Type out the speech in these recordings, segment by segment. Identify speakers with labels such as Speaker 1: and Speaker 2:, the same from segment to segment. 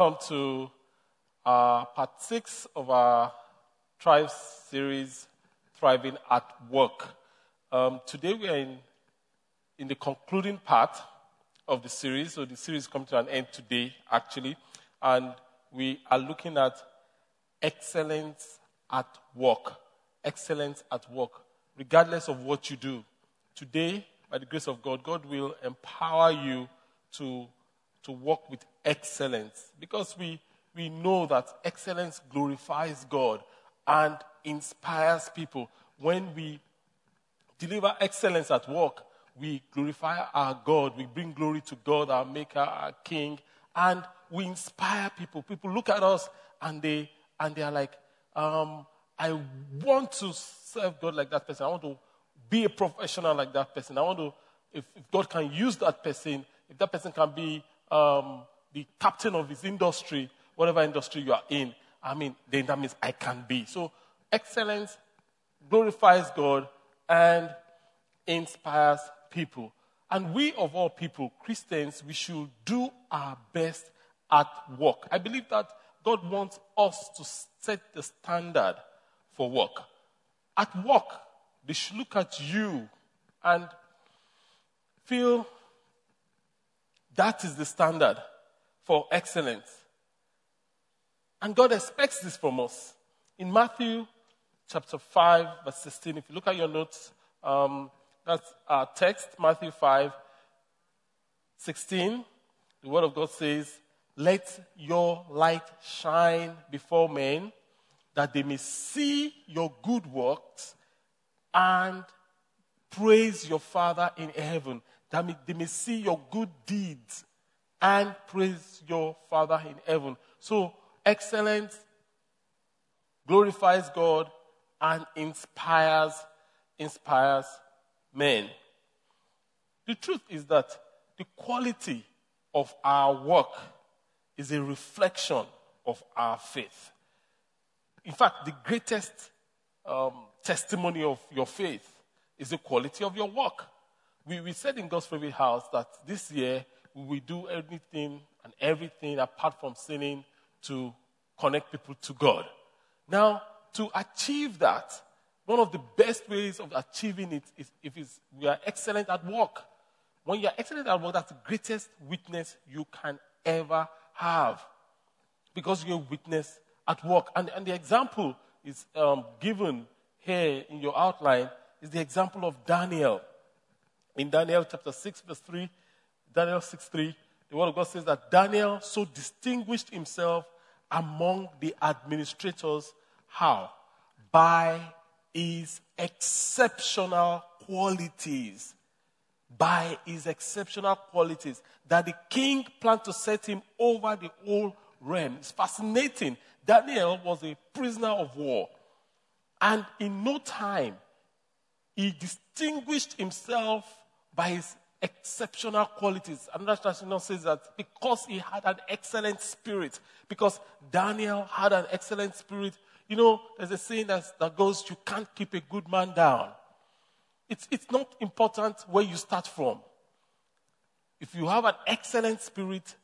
Speaker 1: welcome to uh, part six of our Thrive series, Thriving at Work. Um, today we are in, in the concluding part of the series. So the series comes to an end today, actually. And we are looking at excellence at work. Excellence at work, regardless of what you do. Today, by the grace of God, God will empower you to, to work with excellence because we, we know that excellence glorifies God and inspires people. When we deliver excellence at work, we glorify our God, we bring glory to God, our Maker, our King, and we inspire people. People look at us and they and they are like, um, I want to serve God like that person. I want to be a professional like that person. I want to, if, if God can use that person, if that person can be um, the captain of his industry, whatever industry you are in, I mean, then that means I can be. So excellence glorifies God and inspires people. And we, of all people, Christians, we should do our best at work. I believe that God wants us to set the standard for work. At work, they should look at you and feel that is the standard for excellence. And God expects this from us. In Matthew chapter 5, verse 16, if you look at your notes, um, that's our text, Matthew 5, 16. The Word of God says, Let your light shine before men, that they may see your good works and praise your Father in heaven. That they may see your good deeds and praise your Father in heaven. So, excellence glorifies God and inspires inspires men. The truth is that the quality of our work is a reflection of our faith. In fact, the greatest um, testimony of your faith is the quality of your work. We, we said in God's favorite house that this year we do anything and everything apart from sinning to connect people to God. Now, to achieve that, one of the best ways of achieving it is if we are excellent at work. When you are excellent at work, that's the greatest witness you can ever have. Because you're a witness at work. And, and the example is um, given here in your outline is the example of Daniel. In Daniel chapter 6, verse 3, Daniel 6 3, the word of God says that Daniel so distinguished himself among the administrators. How? By his exceptional qualities. By his exceptional qualities. That the king planned to set him over the whole realm. It's fascinating. Daniel was a prisoner of war. And in no time, he distinguished himself by his exceptional qualities. Another translation says that because he had an excellent spirit, because Daniel had an excellent spirit, you know, there's a saying that, that goes, you can't keep a good man down. It's, it's not important where you start from. If you have an excellent spirit,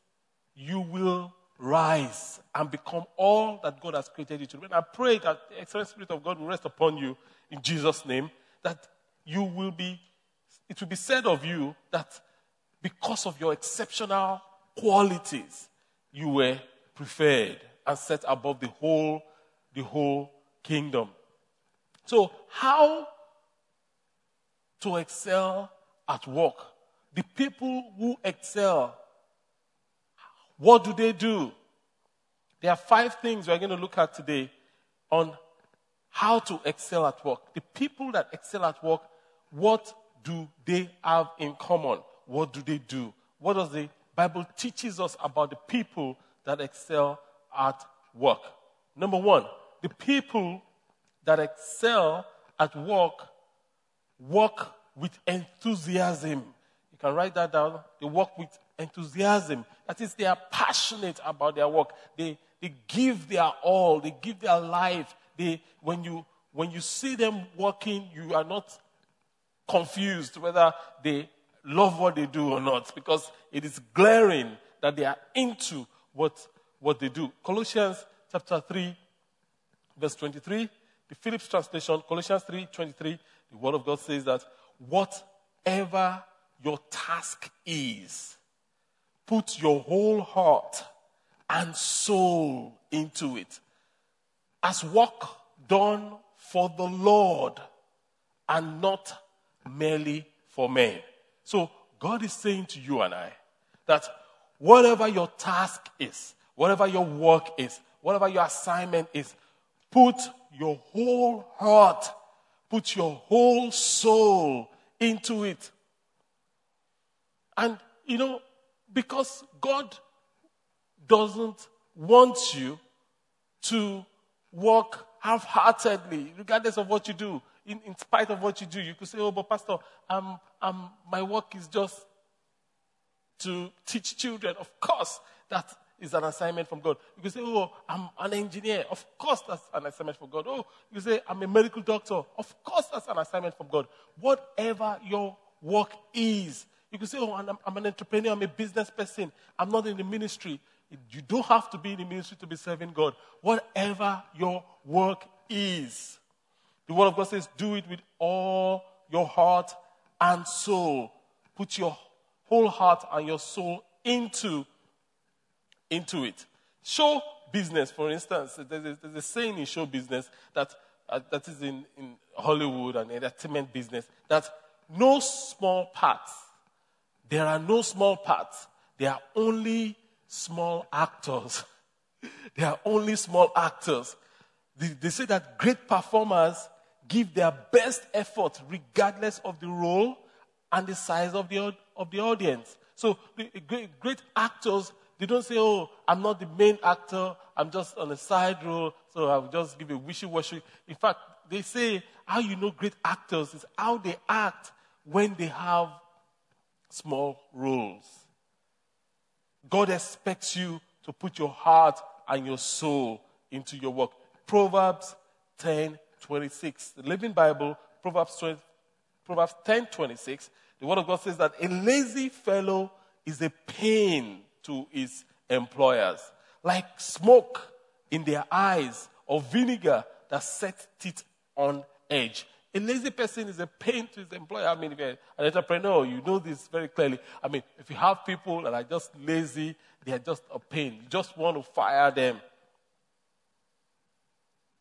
Speaker 1: you will rise and become all that God has created you to be. And I pray that the excellent spirit of God will rest upon you in Jesus' name, that you will be, it will be said of you that because of your exceptional qualities, you were preferred and set above the whole the whole kingdom. So, how to excel at work? The people who excel, what do they do? There are five things we're going to look at today on how to excel at work. The people that excel at work, what do they have in common? What do they do? What does the Bible teaches us about the people that excel at work? Number one, the people that excel at work work with enthusiasm. You can write that down. They work with enthusiasm. That is, they are passionate about their work. They, they give their all, they give their life. They, when, you, when you see them working, you are not confused whether they love what they do or not because it is glaring that they are into what, what they do. Colossians chapter 3, verse 23, the Phillips translation, Colossians 3 23, the Word of God says that whatever your task is, put your whole heart and soul into it as work done for the Lord and not merely for men. So God is saying to you and I that whatever your task is, whatever your work is, whatever your assignment is, put your whole heart, put your whole soul into it. And, you know, because God doesn't want you to work half heartedly, regardless of what you do. In, in, spite of what you do, you could say, Oh, but Pastor, um, um, my work is just to teach children. Of course, that is an assignment from God. You could say, Oh, I'm an engineer. Of course, that's an assignment from God. Oh, you say, I'm a medical doctor. Of course, that's an assignment from God. Whatever your work is, you could say, Oh, I'm, I'm an entrepreneur. I'm a business person. I'm not in the ministry. You don't have to be in the ministry to be serving God. Whatever your work is, the Word of God says, do it with all your heart and soul. Put your whole heart and your soul into, into it. Show business, for instance, there's a, there's a saying in show business that, uh, that is in, in Hollywood and entertainment business that no small parts, there are no small parts, there are only small actors. there are only small actors. They, they say that great performers give their best effort regardless of the role and the size of the, of the audience. So the great, great actors, they don't say, oh, I'm not the main actor, I'm just on a side role, so I'll just give a wishy-washy. In fact, they say how you know great actors is how they act when they have small roles. God expects you to put your heart and your soul into your work. Proverbs 10 26. The Living Bible, Proverbs, 20, Proverbs 10 26. The Word of God says that a lazy fellow is a pain to his employers, like smoke in their eyes or vinegar that sets teeth on edge. A lazy person is a pain to his employer. I mean, if you're an entrepreneur, you know this very clearly. I mean, if you have people that are just lazy, they are just a pain. You just want to fire them.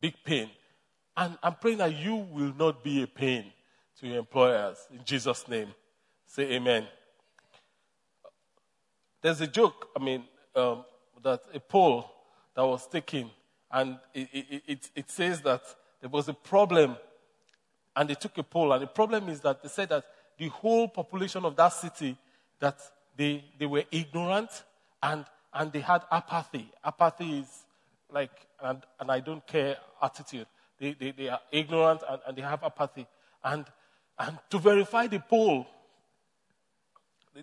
Speaker 1: Big pain. And I'm praying that you will not be a pain to your employers. In Jesus' name. Say amen. There's a joke, I mean, um, that a poll that was taken, and it, it, it, it says that there was a problem and they took a poll. And the problem is that they said that the whole population of that city, that they, they were ignorant and, and they had apathy. Apathy is like, and, and I don't care attitude. They, they, they are ignorant and, and they have apathy. And, and to verify the poll,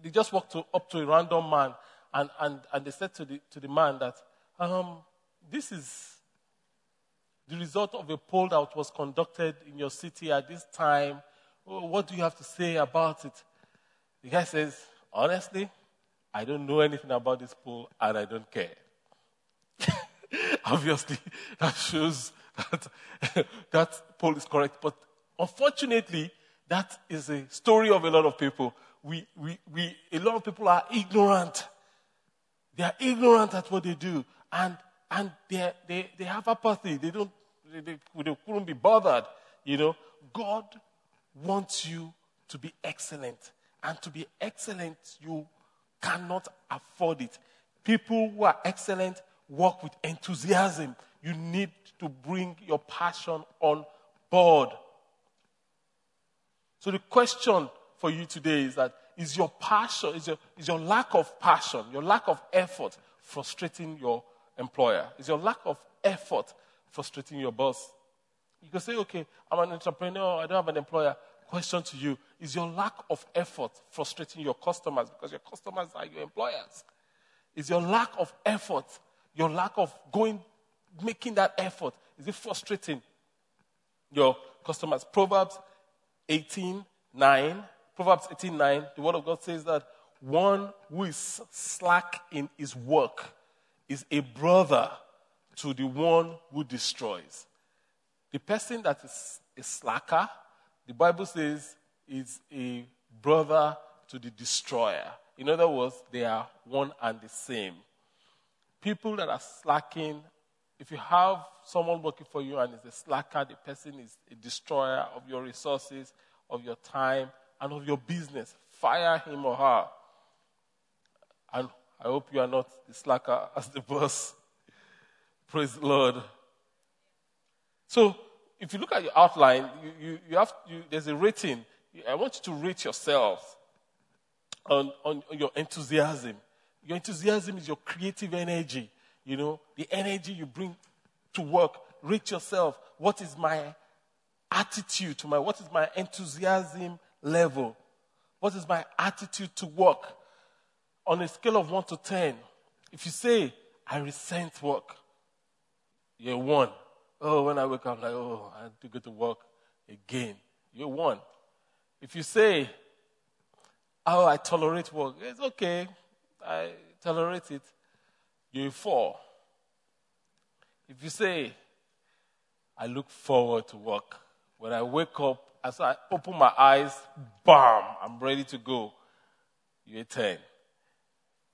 Speaker 1: they just walked to, up to a random man and, and, and they said to the, to the man that, um, this is the result of a poll that was conducted in your city at this time. Oh, what do you have to say about it? The guy says, honestly, I don't know anything about this poll and I don't care. Obviously, that shows that that poll is correct. But unfortunately, that is a story of a lot of people. We, we, we, a lot of people are ignorant. They are ignorant at what they do. And and they, they, they have apathy. They don't, they, they, they couldn't be bothered. You know, God wants you to be excellent. And to be excellent, you cannot afford it. People who are excellent work with enthusiasm. You need to bring your passion on board. So the question for you today is that is your passion, is your, is your lack of passion, your lack of effort frustrating your employer? Is your lack of effort frustrating your boss? You can say, okay, I'm an entrepreneur, I don't have an employer. Question to you Is your lack of effort frustrating your customers? Because your customers are your employers. Is your lack of effort Your lack of going, making that effort, is it frustrating your customers? Proverbs 18 9. Proverbs 18 9, the word of God says that one who is slack in his work is a brother to the one who destroys. The person that is a slacker, the Bible says, is a brother to the destroyer. In other words, they are one and the same. People that are slacking, if you have someone working for you and is a slacker, the person is a destroyer of your resources, of your time, and of your business. Fire him or her. And I hope you are not the slacker as the boss. Praise the Lord. So, if you look at your outline, you, you, you have, you, there's a rating. I want you to rate yourself on, on your enthusiasm. Your enthusiasm is your creative energy. You know, the energy you bring to work. Rate yourself. What is my attitude to my, what is my enthusiasm level? What is my attitude to work? On a scale of 1 to 10, if you say, I resent work, you're 1. Oh, when I wake up, I'm like, oh, I have to go to work again. You're 1. If you say, oh, I tolerate work, it's okay. I tolerate it. You're 4. If you say, I look forward to work, when I wake up, as I open my eyes, bam, I'm ready to go. You're 10.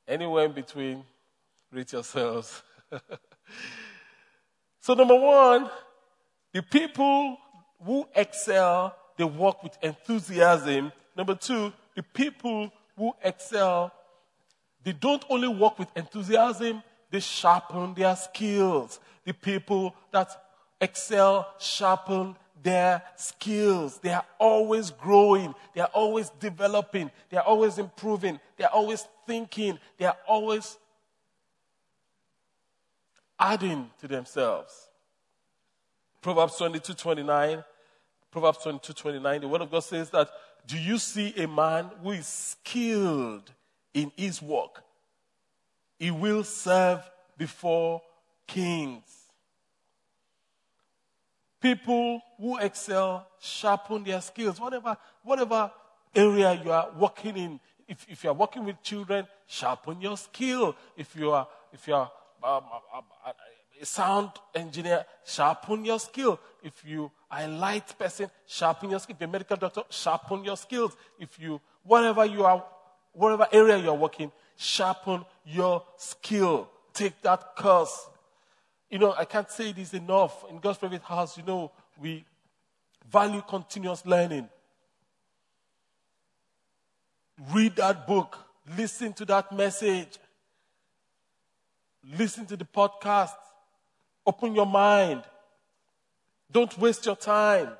Speaker 1: Anywhere in between, rate yourselves. so, number one, the people who excel, they work with enthusiasm. Number two, the people who excel, they don't only work with enthusiasm, they sharpen their skills. The people that excel sharpen their skills. They are always growing. They are always developing. They are always improving. They are always thinking. They are always adding to themselves. Proverbs 22 29. Proverbs 22 29. The word of God says that, Do you see a man who is skilled in his work? He will serve before kings. People who excel sharpen their skills. Whatever, whatever area you are working in, if, if you are working with children, sharpen your skill. If you are, if you are um, a sound engineer, sharpen your skill. If you are a light person, sharpen your skill. If you're a medical doctor, sharpen your skills. If you, whatever you are, whatever area you are working, sharpen your skill. Take that course you know, I can't say this enough. In God's favorite house, you know, we value continuous learning. Read that book, listen to that message, listen to the podcast, open your mind. Don't waste your time.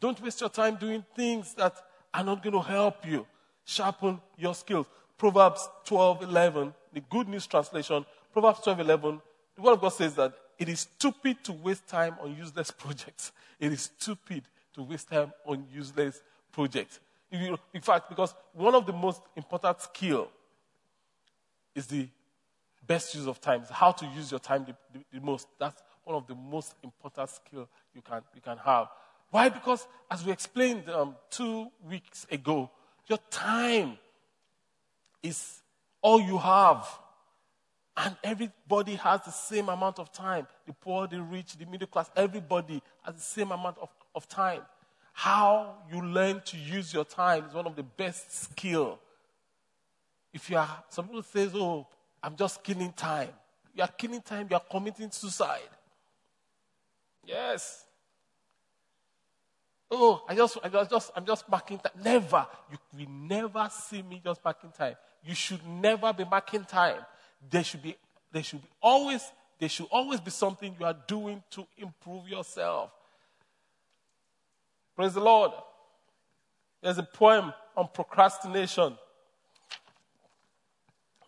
Speaker 1: Don't waste your time doing things that are not going to help you. Sharpen your skills. Proverbs 12 11, the Good News Translation, Proverbs 12 11 the Word of God says that it is stupid to waste time on useless projects. It is stupid to waste time on useless projects. In fact, because one of the most important skill is the best use of time. It's how to use your time the, the, the most. That's one of the most important skill you can, you can have. Why? Because as we explained um, two weeks ago, your time is all you have. And everybody has the same amount of time. The poor, the rich, the middle class, everybody has the same amount of, of time. How you learn to use your time is one of the best skill. If you are, some people say, oh, I'm just killing time. You are killing time, you are committing suicide. Yes. Oh, I just, I just, I'm just marking time. Never. You will never see me just marking time. You should never be marking time there should be, there should be always, there should always be something you are doing to improve yourself. Praise the Lord. There's a poem on procrastination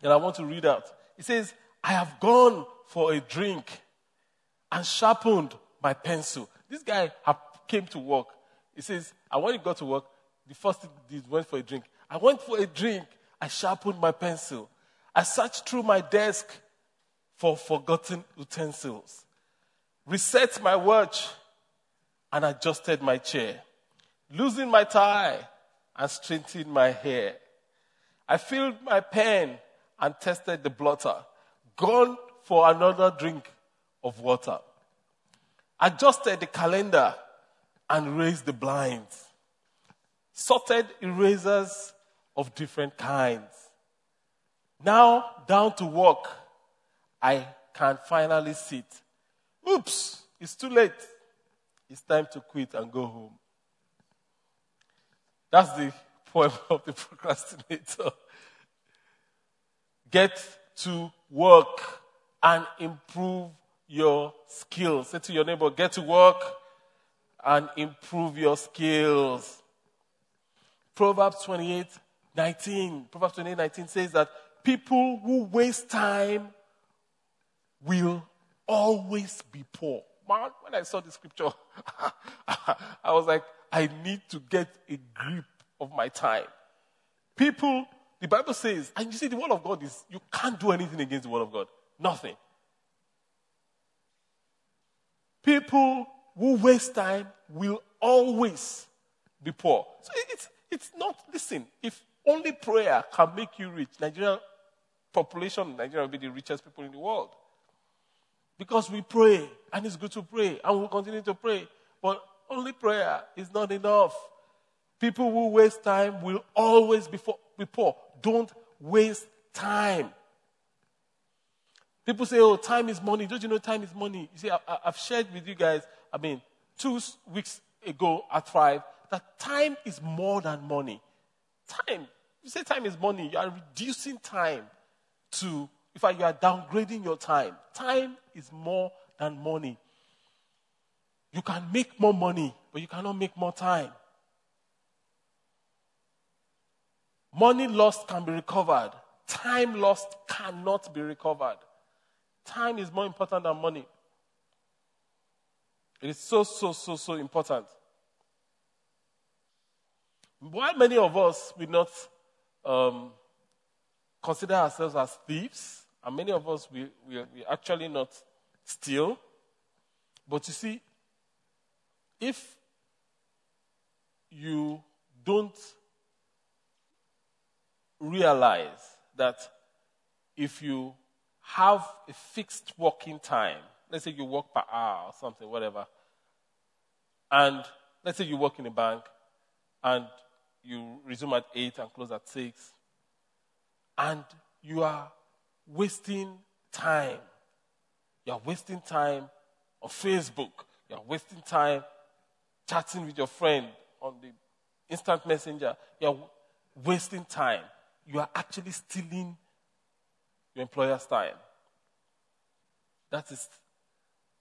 Speaker 1: that I want to read out. It says, I have gone for a drink and sharpened my pencil. This guy came to work. He says, I want to go to work. The first thing he did went for a drink. I went for a drink. I sharpened my pencil. I searched through my desk for forgotten utensils, reset my watch, and adjusted my chair, loosened my tie, and straightened my hair. I filled my pen and tested the blotter, gone for another drink of water, adjusted the calendar and raised the blinds, sorted erasers of different kinds. Now, down to work, I can finally sit. Oops, it's too late. It's time to quit and go home. That's the poem of the procrastinator. Get to work and improve your skills. Say to your neighbor, get to work and improve your skills. Proverbs 28 19. Proverbs 28 19 says that people who waste time will always be poor. Man, when I saw the scripture, I was like, I need to get a grip of my time. People, the Bible says, and you see, the word of God is, you can't do anything against the word of God. Nothing. People who waste time will always be poor. So it's, it's not, listen, if only prayer can make you rich, Nigeria population, Nigeria will be the richest people in the world. Because we pray, and it's good to pray, and we'll continue to pray. But only prayer is not enough. People who waste time will always be, for, be poor. Don't waste time. People say, oh, time is money. Don't you know time is money? You see, I, have shared with you guys, I mean, two weeks ago at five, that time is more than money. Time. You say time is money, you are reducing time to in fact, you are downgrading your time. Time is more than money. You can make more money, but you cannot make more time. Money lost can be recovered. Time lost cannot be recovered. Time is more important than money. It is so, so, so, so important. While many of us will not um, consider ourselves as thieves, and many of us, we, we, we actually not steal. But you see, if you don't realize that if you have a fixed working time, let's say you work per hour or something, whatever, and let's say you work in a bank and you resume at 8 and close at 6, and you are wasting time. You're wasting time on Facebook. You're wasting time chatting with your friend on the instant messenger. You're wasting time. You are actually stealing your employer's time. That is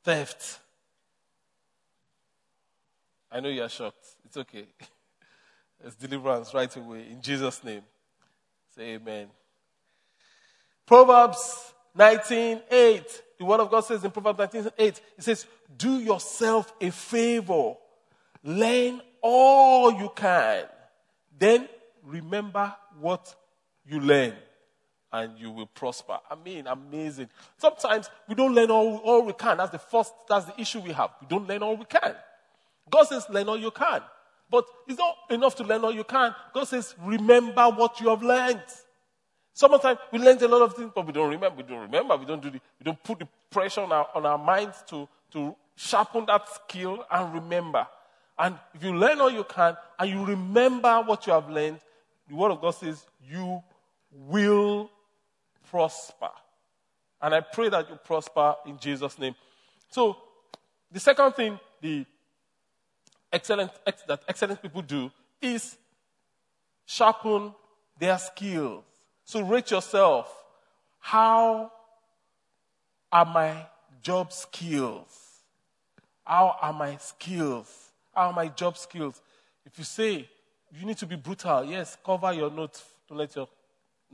Speaker 1: theft. I know you are shocked. It's okay. It's deliverance right away in Jesus' name. Say amen. Proverbs 19:8. The word of God says in Proverbs 19:8, it says, "Do yourself a favor. Learn all you can. Then remember what you learn and you will prosper." I mean, amazing. Sometimes we don't learn all, all we can. That's the first that's the issue we have. We don't learn all we can. God says, "Learn all you can." But it's not enough to learn all you can. God says, "Remember what you have learned." Sometimes we learn a lot of things, but we don't remember. We don't remember. We don't do the, we don't put the pressure on our, on our minds to, to sharpen that skill and remember. And if you learn all you can and you remember what you have learned, the Word of God says you will prosper. And I pray that you prosper in Jesus' name. So, the second thing the excellent, that excellent people do is sharpen their skills. So rate yourself. How are my job skills? How are my skills? How are my job skills? If you say you need to be brutal, yes, cover your notes. Don't let your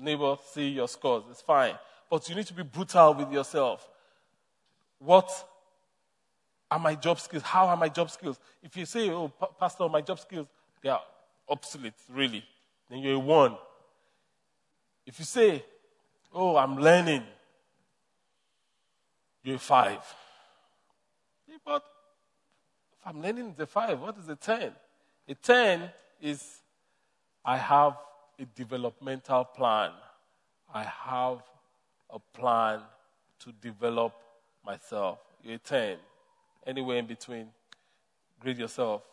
Speaker 1: neighbor see your scores. It's fine. But you need to be brutal with yourself. What are my job skills? How are my job skills? If you say, oh, Pastor, my job skills, they are obsolete, really, then you're a one. If you say, Oh, I'm learning, you're a five. But if I'm learning the five, what is a 10? A 10 is I have a developmental plan. I have a plan to develop myself. You're 10. Anywhere in between, grade yourself.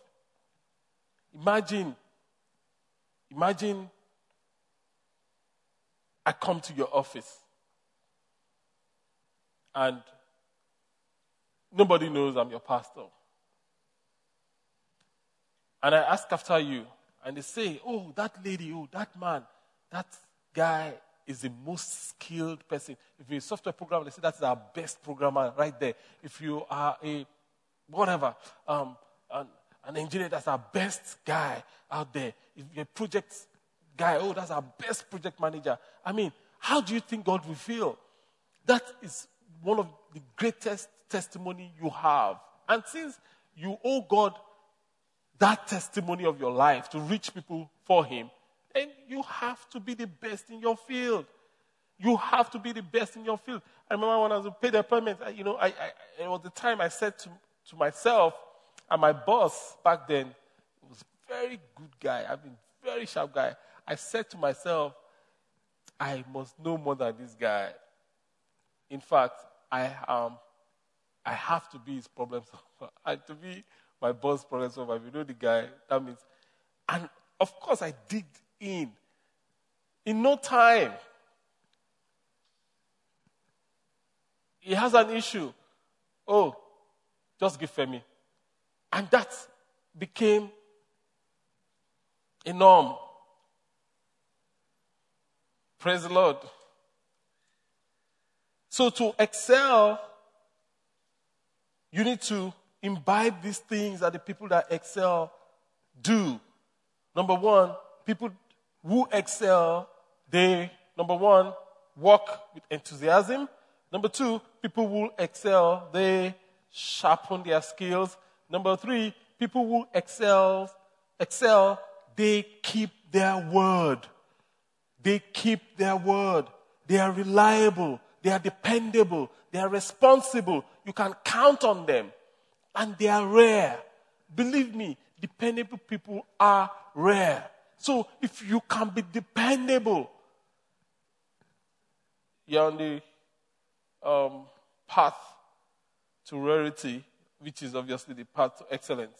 Speaker 1: Imagine, imagine I come to your office and nobody knows I'm your pastor. And I ask after you, and they say, Oh, that lady, oh, that man, that guy is the most skilled person. If you're a software programmer, they say that's our best programmer right there. If you are a whatever, um, an, an engineer, that's our best guy out there. If you're a project guy, oh, that's our best project manager. I mean, how do you think God will feel? That is one of the greatest testimony you have. And since you owe God that testimony of your life to reach people for Him, then you have to be the best in your field. You have to be the best in your field. I remember when I was a paid appointment, you know, I, I, it was the time I said to, to myself and my boss back then, was a very good guy, I mean, very sharp guy. I said to myself, I must know more than this guy. In fact, I, um, I have to be his problem solver. and to be my boss problem solver, if you know the guy, that means. And of course, I digged in. In no time, he has an issue. Oh, just give Femi. And that became a norm. Praise the Lord. So to excel, you need to imbibe these things that the people that excel do. Number one, people who excel, they, number one, work with enthusiasm. Number two, people who excel, they sharpen their skills. Number three, people who excel, excel, they keep their word. They keep their word. They are reliable. They are dependable. They are responsible. You can count on them. And they are rare. Believe me, dependable people are rare. So if you can be dependable, you're on the um, path to rarity, which is obviously the path to excellence.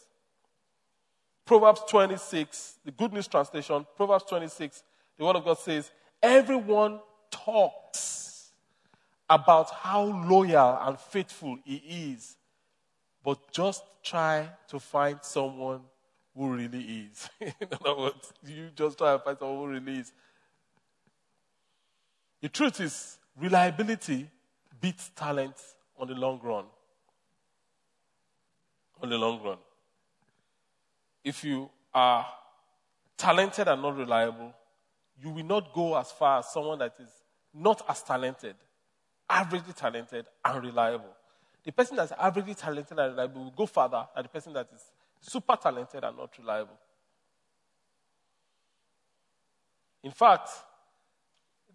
Speaker 1: Proverbs 26, the Good News Translation, Proverbs 26, the Word of God says, Everyone talks about how loyal and faithful he is, but just try to find someone who really is. In other words, you just try to find someone who really is. The truth is, reliability beats talent on the long run. On the long run. If you are talented and not reliable, you will not go as far as someone that is not as talented, averagely talented and reliable. The person that's averagely talented and reliable will go further than the person that is super talented and not reliable. In fact,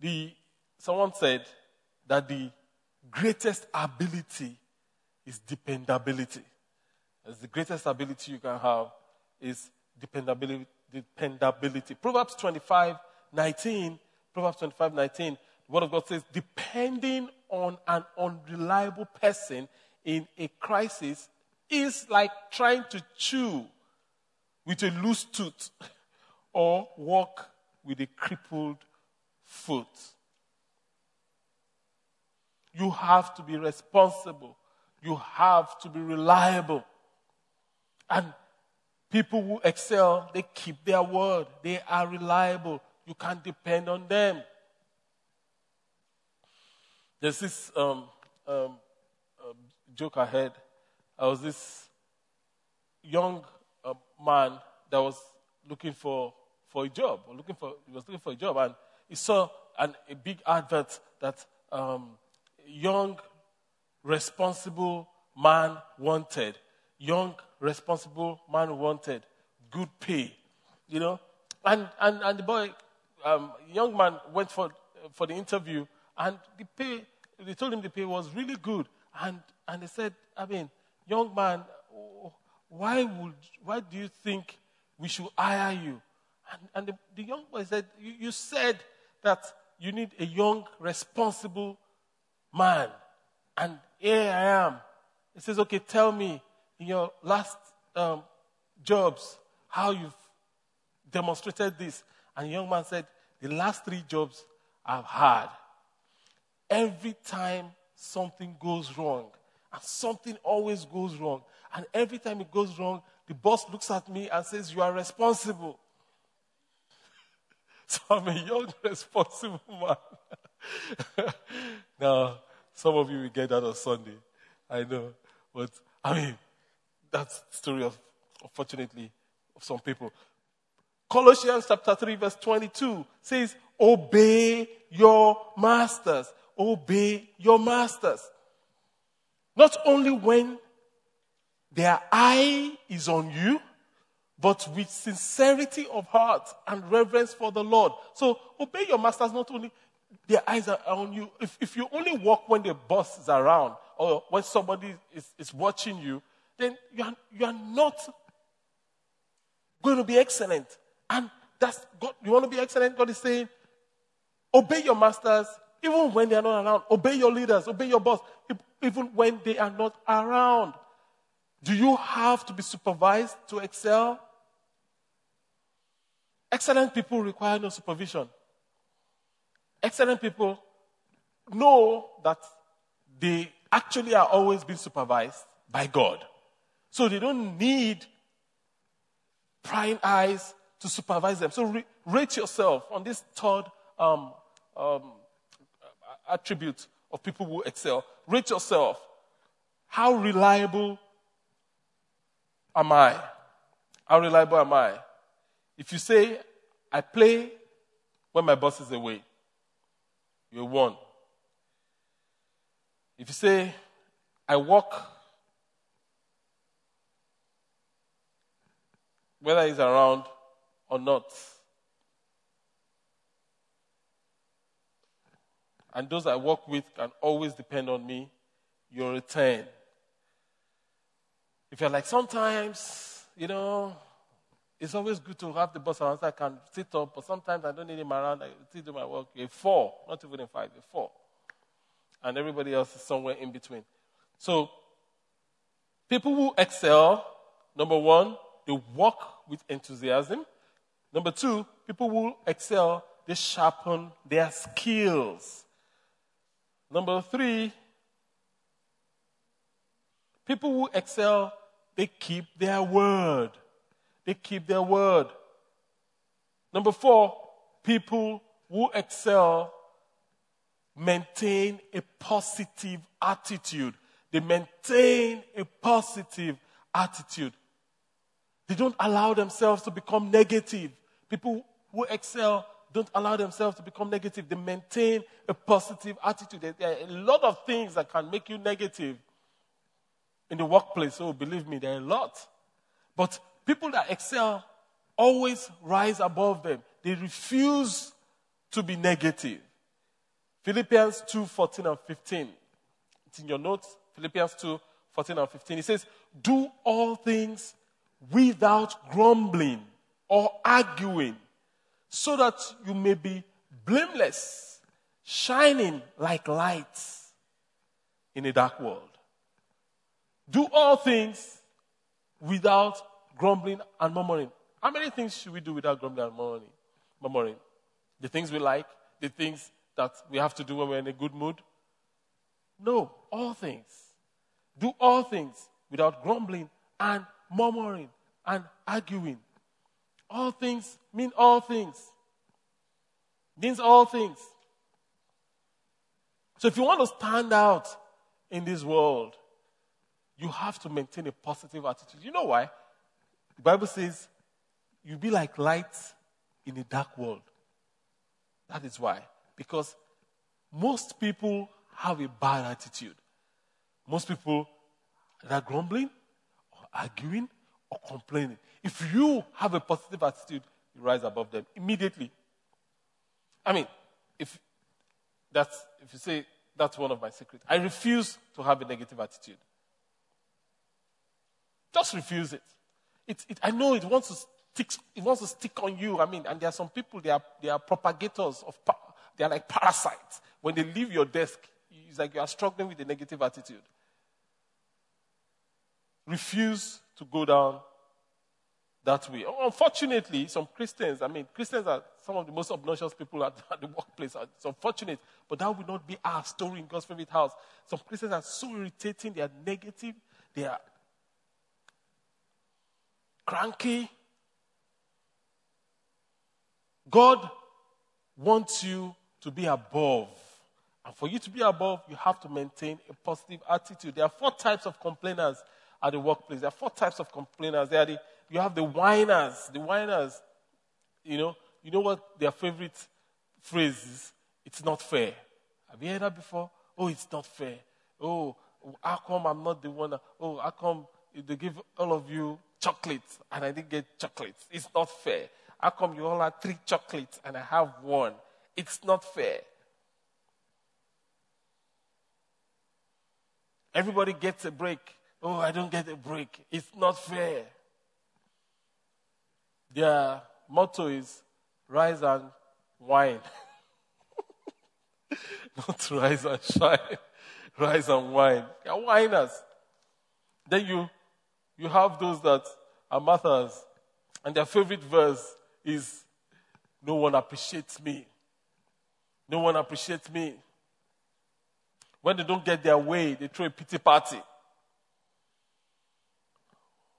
Speaker 1: the, someone said that the greatest ability is dependability. As the greatest ability you can have is dependability. dependability. Proverbs 25 19, Proverbs 25 19, the Word of God says, depending on an unreliable person in a crisis is like trying to chew with a loose tooth or walk with a crippled foot. You have to be responsible. You have to be reliable. And people who excel, they keep their word. They are reliable. You can't depend on them. There's this um, um, um, joke I heard. I was this young uh, man that was looking for, for a job, or looking for, he was looking for a job, and he saw an, a big advert that um, young, responsible man wanted. Young, responsible man wanted. Good pay, you know. And, and, and the boy um, young man went for, for the interview, and the pay, they told him the pay was really good. And, and they said, I mean, young man, why, would, why do you think we should hire you? And, and the, the young boy said, you, you said that you need a young, responsible man. And here I am. He says, okay, tell me in your last um, jobs how you've demonstrated this. And the young man said, the last three jobs I've had, every time something goes wrong, and something always goes wrong, and every time it goes wrong, the boss looks at me and says, You are responsible. so I'm a young, responsible man. now, some of you will get that on Sunday. I know. But, I mean, that's the story of, unfortunately, of some people. Colossians chapter 3, verse 22 says, Obey your masters. Obey your masters. Not only when their eye is on you, but with sincerity of heart and reverence for the Lord. So obey your masters, not only their eyes are on you. If, if you only walk when the boss is around or when somebody is, is watching you, then you are, you are not going to be excellent. And that's God. You want to be excellent? God is saying, obey your masters even when they are not around. Obey your leaders, obey your boss, even when they are not around. Do you have to be supervised to excel? Excellent people require no supervision. Excellent people know that they actually are always being supervised by God. So they don't need prying eyes to supervise them. So re- rate yourself on this third um, um, attribute of people who excel. Rate yourself. How reliable am I? How reliable am I? If you say, I play when my boss is away, you're one. If you say, I walk whether he's around or not, and those I work with can always depend on me, a 10. If you're like, sometimes, you know, it's always good to have the boss around so I can sit up, but sometimes I don't need him around. I still do my work. A four, not even a five, a four. And everybody else is somewhere in between. So, people who excel, number one, they work with enthusiasm. Number two, people who excel, they sharpen their skills. Number three, people who excel, they keep their word. They keep their word. Number four, people who excel maintain a positive attitude. They maintain a positive attitude. They don't allow themselves to become negative. People who excel don't allow themselves to become negative. They maintain a positive attitude. There are a lot of things that can make you negative in the workplace. So believe me, there are a lot. But people that excel always rise above them. They refuse to be negative. Philippians 2 14 and 15. It's in your notes. Philippians 2 14 and 15. It says, Do all things without grumbling or arguing, so that you may be blameless, shining like lights in a dark world. Do all things without grumbling and murmuring. How many things should we do without grumbling and murmuring? murmuring? The things we like, the things that we have to do when we're in a good mood? No, all things. Do all things without grumbling and murmuring and arguing. All things mean all things. Means all things. So if you want to stand out in this world, you have to maintain a positive attitude. You know why? The Bible says you be like lights in a dark world. That is why. Because most people have a bad attitude. Most people are grumbling or arguing complaining. If you have a positive attitude, you rise above them immediately. I mean, if that's if you say That's one of my secrets. I refuse to have a negative attitude. Just refuse it. it, it I know it wants to stick. It wants to stick on you. I mean, and there are some people. They are they are propagators of. They are like parasites. When they leave your desk, it's like you are struggling with a negative attitude. Refuse to go down that way. Unfortunately, some Christians, I mean, Christians are some of the most obnoxious people at, at the workplace. It's unfortunate, but that will not be our story in God's favorite house. Some Christians are so irritating, they are negative, they are cranky. God wants you to be above. And for you to be above, you have to maintain a positive attitude. There are four types of complainers at the workplace. There are four types of complainers. There are the you have the whiners. The whiners, you know, you know what their favorite phrase is? It's not fair. Have you heard that before? Oh, it's not fair. Oh, how come I'm not the one? Oh, how come they give all of you chocolates and I didn't get chocolates? It's not fair. How come you all had three chocolates and I have one? It's not fair. Everybody gets a break. Oh, I don't get a break. It's not fair. Their motto is rise and whine. Not rise and shine. rise and whine. They're whiners. Then you, you have those that are martyrs, and their favorite verse is, No one appreciates me. No one appreciates me. When they don't get their way, they throw a pity party.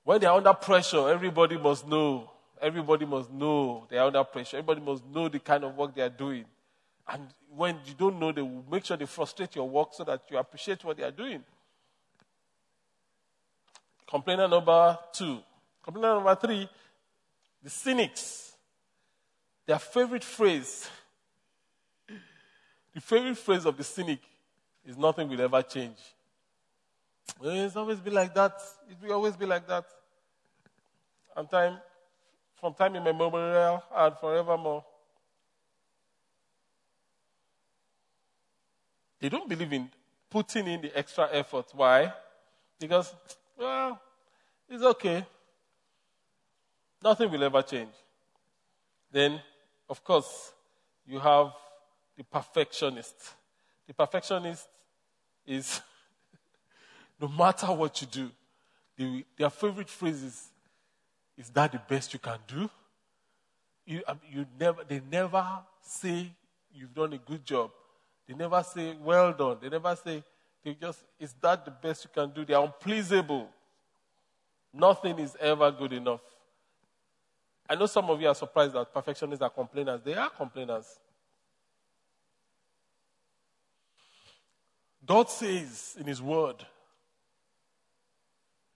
Speaker 1: When they are under pressure, everybody must know Everybody must know they are under pressure. Everybody must know the kind of work they are doing. And when you don't know, they will make sure they frustrate your work so that you appreciate what they are doing. Complainer number two. Complainer number three, the cynics. Their favorite phrase, the favorite phrase of the cynic is nothing will ever change. It's always be like that. It will always be like that. And time from time immemorial and forevermore. They don't believe in putting in the extra effort. Why? Because, well, it's okay. Nothing will ever change. Then, of course, you have the perfectionist. The perfectionist is no matter what you do, the, their favorite phrase is is that the best you can do? You, um, you never, they never say you've done a good job. They never say well done. They never say, they just, is that the best you can do? They are unpleasable. Nothing is ever good enough. I know some of you are surprised that perfectionists are complainers. They are complainers. God says in His Word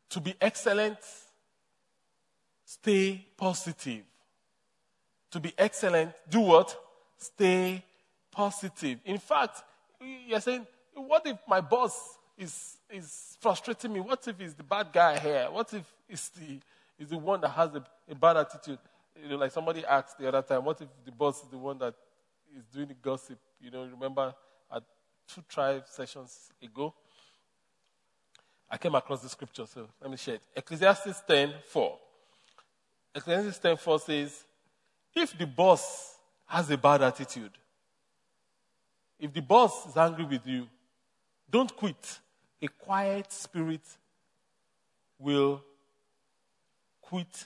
Speaker 1: to be excellent Stay positive. To be excellent, do what? Stay positive. In fact, you're saying, what if my boss is, is frustrating me? What if he's the bad guy here? What if he's the, he's the one that has a, a bad attitude? You know, like somebody asked the other time, what if the boss is the one that is doing the gossip? You know, remember at two tribe sessions ago? I came across the scripture, so let me share it. Ecclesiastes 10 4. Ecclesiastes 10 4 says, if the boss has a bad attitude, if the boss is angry with you, don't quit. A quiet spirit will quit.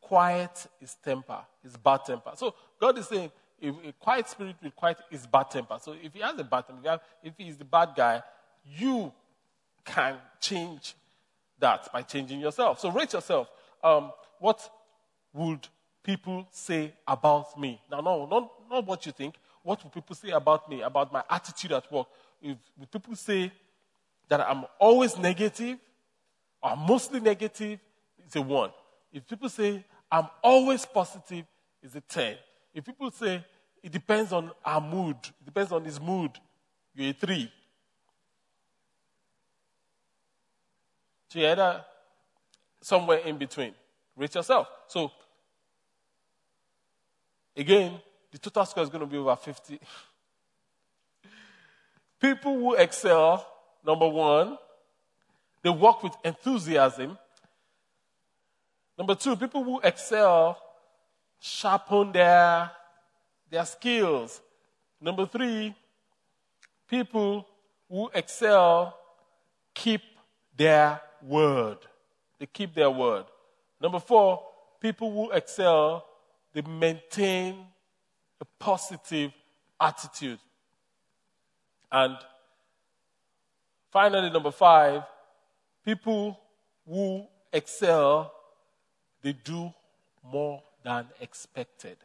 Speaker 1: Quiet his temper, his bad temper. So God is saying, if a quiet spirit will quiet his bad temper. So if he has a bad temper, if he is the bad guy, you can change that by changing yourself. So rate yourself. Um, what would people say about me? Now, no, not, not what you think. What will people say about me, about my attitude at work? If, if people say that I'm always negative or mostly negative, it's a one. If people say I'm always positive, it's a 10. If people say it depends on our mood, it depends on his mood, you're a 3. So you're either somewhere in between. Rate yourself. So, again, the total score is going to be over 50. People who excel, number one, they work with enthusiasm. Number two, people who excel sharpen their, their skills. Number three, people who excel keep their word. They keep their word. Number four, people who excel, they maintain a positive attitude. And finally, number five, people who excel, they do more than expected.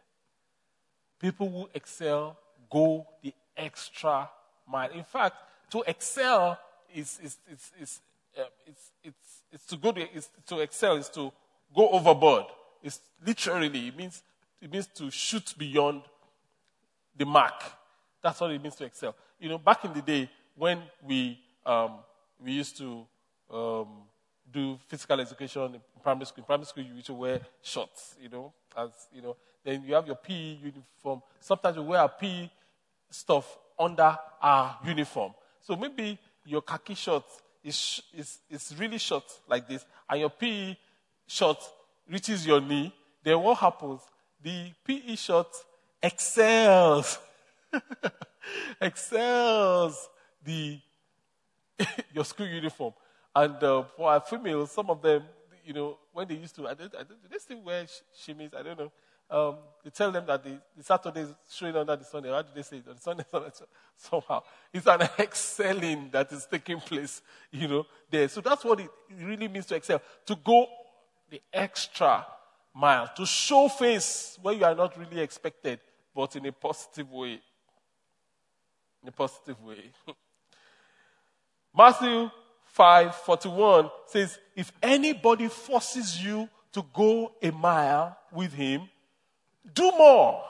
Speaker 1: People who excel go the extra mile. In fact, to excel is, is, is, is uh, it's, it's, it's to go to, it's, to excel is to go overboard. It's literally, it means, it means to shoot beyond the mark. That's what it means to excel. You know, back in the day when we, um, we used to um, do physical education in primary school, in primary school you used to wear shorts, you know, as, you know, then you have your PE uniform. Sometimes you wear a PE stuff under our uniform. So maybe your khaki shorts is, is, is really short like this, and your PE short reaches your knee, then what happens? The PE short excels, excels the your school uniform. And uh, for females, some of them, you know, when they used to, I don't, I don't, do they still wear shimmies? I don't know. Um, they tell them that the, the Saturday is showing under the Sunday. How do they say it? The Sunday, somehow. It's an excelling that is taking place, you know, there. So that's what it really means to excel. To go the extra mile. To show face where you are not really expected, but in a positive way. In a positive way. Matthew 5 41 says, If anybody forces you to go a mile with him, do more.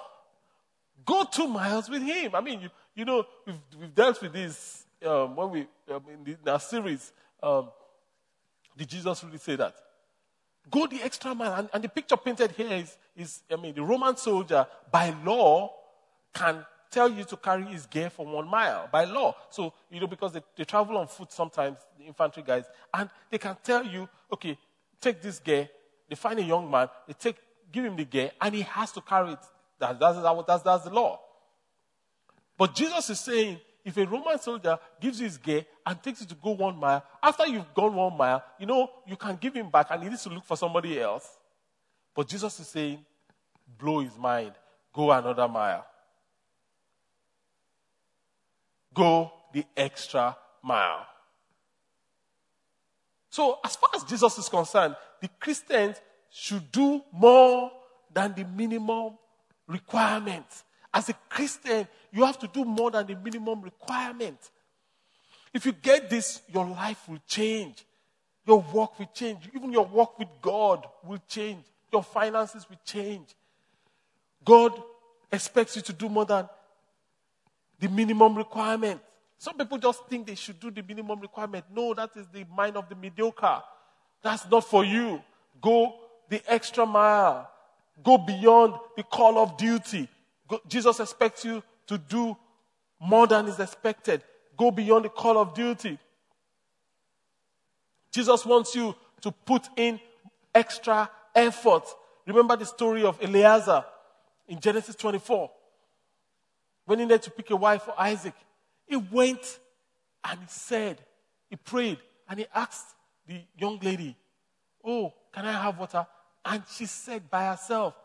Speaker 1: Go two miles with him. I mean, you, you know, we've, we've dealt with this um, when we, um, in, the, in, our series. Um, did Jesus really say that? Go the extra mile. And, and, the picture painted here is, is, I mean, the Roman soldier, by law, can tell you to carry his gear for one mile, by law. So, you know, because they, they travel on foot sometimes, the infantry guys, and they can tell you, okay, take this gear. They find a young man, they take give him the gear, and he has to carry it. That, that's, that's, that's the law. But Jesus is saying, if a Roman soldier gives you his gear and takes you to go one mile, after you've gone one mile, you know, you can give him back and he needs to look for somebody else. But Jesus is saying, blow his mind, go another mile. Go the extra mile. So, as far as Jesus is concerned, the Christians should do more than the minimum requirement. As a Christian, you have to do more than the minimum requirement. If you get this, your life will change. Your work will change. Even your work with God will change. Your finances will change. God expects you to do more than the minimum requirement. Some people just think they should do the minimum requirement. No, that is the mind of the mediocre. That's not for you. Go the extra mile. Go beyond the call of duty. Go, Jesus expects you to do more than is expected. Go beyond the call of duty. Jesus wants you to put in extra effort. Remember the story of Eliezer in Genesis 24. When he needed to pick a wife for Isaac, he went and he said, he prayed, and he asked the young lady, Oh, can I have water? And she said by herself,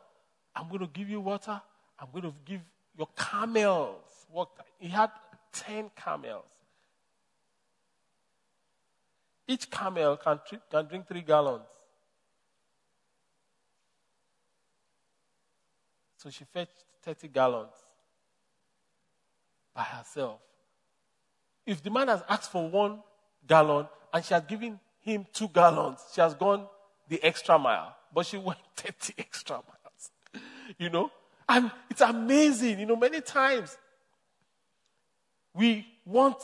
Speaker 1: I'm going to give you water. I'm going to give your camels water. He had 10 camels. Each camel can, can drink three gallons. So she fetched 30 gallons by herself. If the man has asked for one gallon and she has given him two gallons, she has gone the extra mile but she went 30 extra miles. You know? And it's amazing. You know, many times we want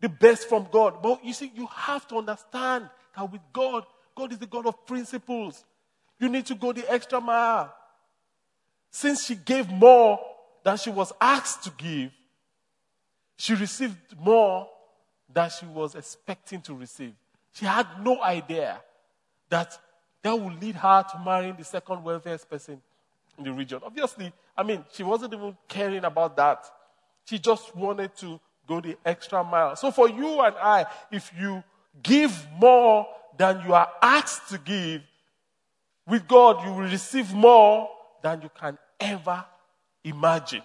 Speaker 1: the best from God. But you see, you have to understand that with God, God is the God of principles. You need to go the extra mile. Since she gave more than she was asked to give, she received more than she was expecting to receive. She had no idea that that would lead her to marrying the second wealthiest person in the region. Obviously, I mean, she wasn't even caring about that. She just wanted to go the extra mile. So for you and I, if you give more than you are asked to give, with God, you will receive more than you can ever imagine.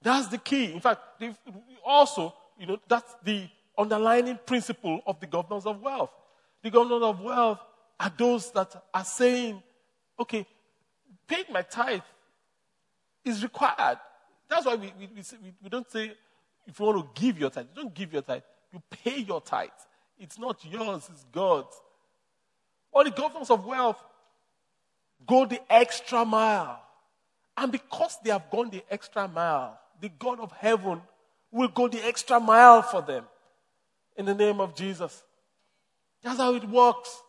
Speaker 1: That's the key. In fact, also, you know, that's the underlining principle of the governors of wealth. The governors of wealth are those that are saying, okay, paying my tithe is required. That's why we, we, we, we don't say, if you want to give your tithe, you don't give your tithe. You pay your tithe. It's not yours, it's God's. All the governors of wealth go the extra mile. And because they have gone the extra mile, the God of heaven will go the extra mile for them in the name of Jesus. That's how it works.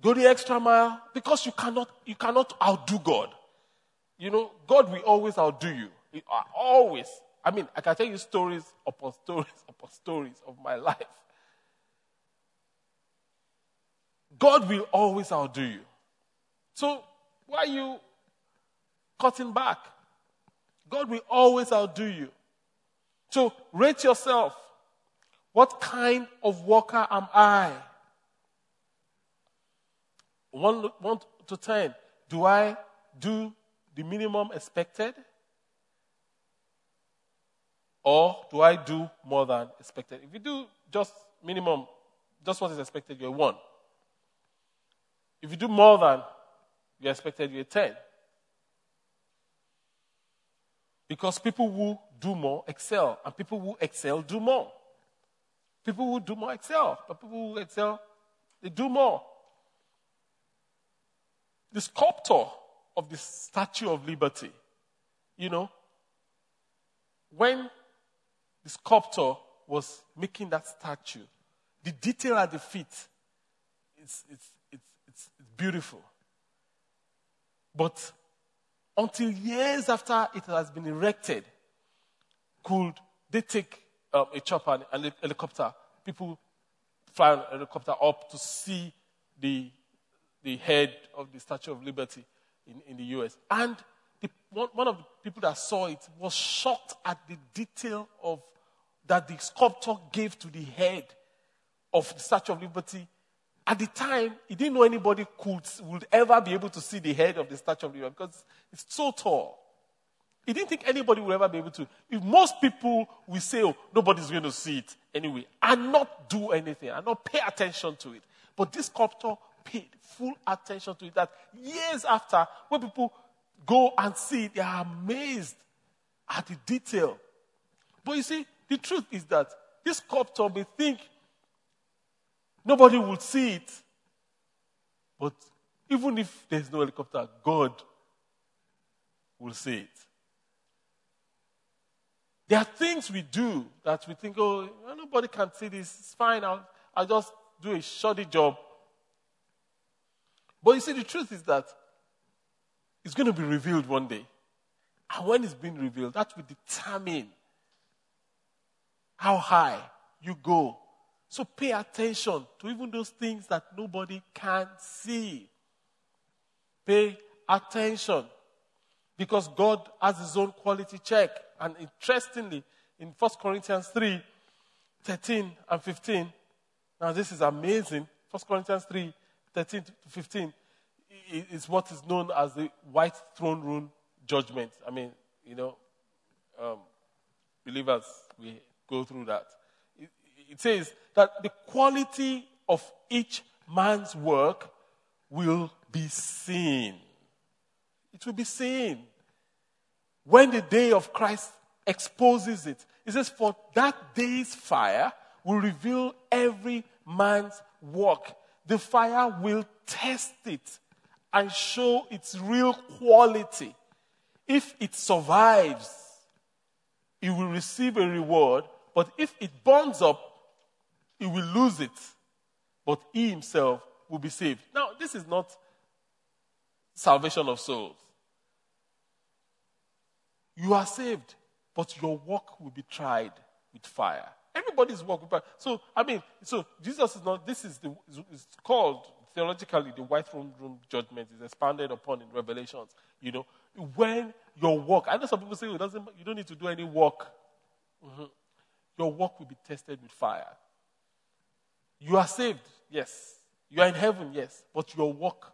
Speaker 1: Go the extra mile because you cannot, you cannot outdo God. You know, God will always outdo you. Uh, always. I mean, I can tell you stories upon stories upon stories of my life. God will always outdo you. So, why are you cutting back? God will always outdo you. So, rate yourself. What kind of worker am I? One, one to ten. Do I do the minimum expected? Or do I do more than expected? If you do just minimum, just what is expected, you're one. If you do more than you expected, you're 10. Because people who do more excel, and people who excel do more. People who do more excel, but people who excel, they do more. The sculptor of the Statue of Liberty, you know, when the sculptor was making that statue, the detail at the feet, it's, it's, it's, it's, beautiful. But until years after it has been erected, could they take um, a chopper and a helicopter, people fly a helicopter up to see the, the head of the Statue of Liberty in, in the US. And the, one, one of the people that saw it was shocked at the detail of that the sculptor gave to the head of the Statue of Liberty. At the time, he didn't know anybody could would ever be able to see the head of the Statue of Liberty because it's so tall. He didn't think anybody would ever be able to. If most people will say, oh, nobody's going to see it anyway, and not do anything, and not pay attention to it. But this sculptor paid full attention to it. That years after, when people go and see it, they are amazed at the detail. But you see, the truth is that this sculptor may think nobody will see it. But even if there's no helicopter, God will see it. There are things we do that we think, oh, nobody can see this. It's fine. I'll, I'll just do a shoddy job. But you see, the truth is that it's going to be revealed one day. And when it's being revealed, that will determine how high you go. So pay attention to even those things that nobody can see. Pay attention. Because God has his own quality check. And interestingly, in 1 Corinthians 3 13 and 15, now this is amazing. 1 Corinthians 3 13 to 15 is what is known as the white throne room judgment. I mean, you know, um, believers, we go through that. It, it says that the quality of each man's work will be seen. It will be seen. When the day of Christ exposes it, it says, For that day's fire will reveal every man's work. The fire will test it and show its real quality. If it survives, it will receive a reward but if it burns up, he will lose it. But he himself will be saved. Now, this is not salvation of souls. You are saved, but your work will be tried with fire. Everybody's work with fire. So, I mean, so Jesus is not, this is the, it's called theologically the white throne room judgment is expanded upon in Revelations. You know, when your work, I know some people say it doesn't, you don't need to do any work. Mm-hmm. Your work will be tested with fire. You are saved, yes. You are in heaven, yes. But your work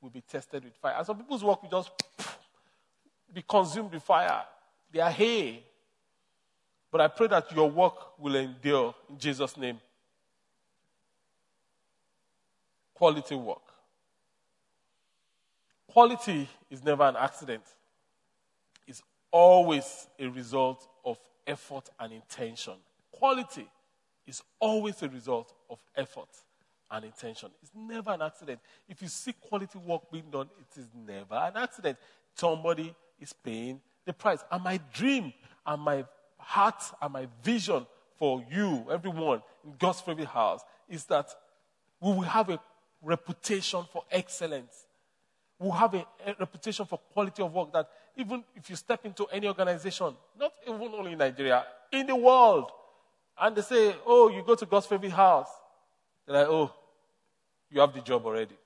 Speaker 1: will be tested with fire. And some people's work will just be consumed with fire. They are hay. But I pray that your work will endure in Jesus' name. Quality work. Quality is never an accident, it's always a result of effort and intention. Quality is always a result of effort and intention. It's never an accident. If you see quality work being done, it is never an accident. Somebody is paying the price. And my dream and my heart and my vision for you, everyone in God's favorite house, is that we will have a reputation for excellence. We'll have a, a, reputation for quality of work that even if you step into any organization, not even only in Nigeria, in the world, and they say, Oh, you go to God's favorite house. They're like, Oh, you have the job already.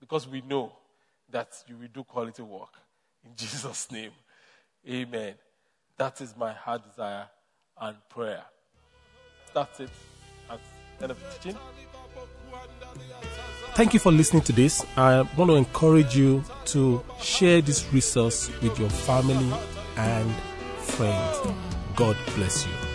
Speaker 1: Because we know that you will do quality work. In Jesus' name. Amen. That is my heart desire and prayer. That's it. That's end of teaching. Thank you for listening to this. I want to encourage you to share this resource with your family and friends. God bless you.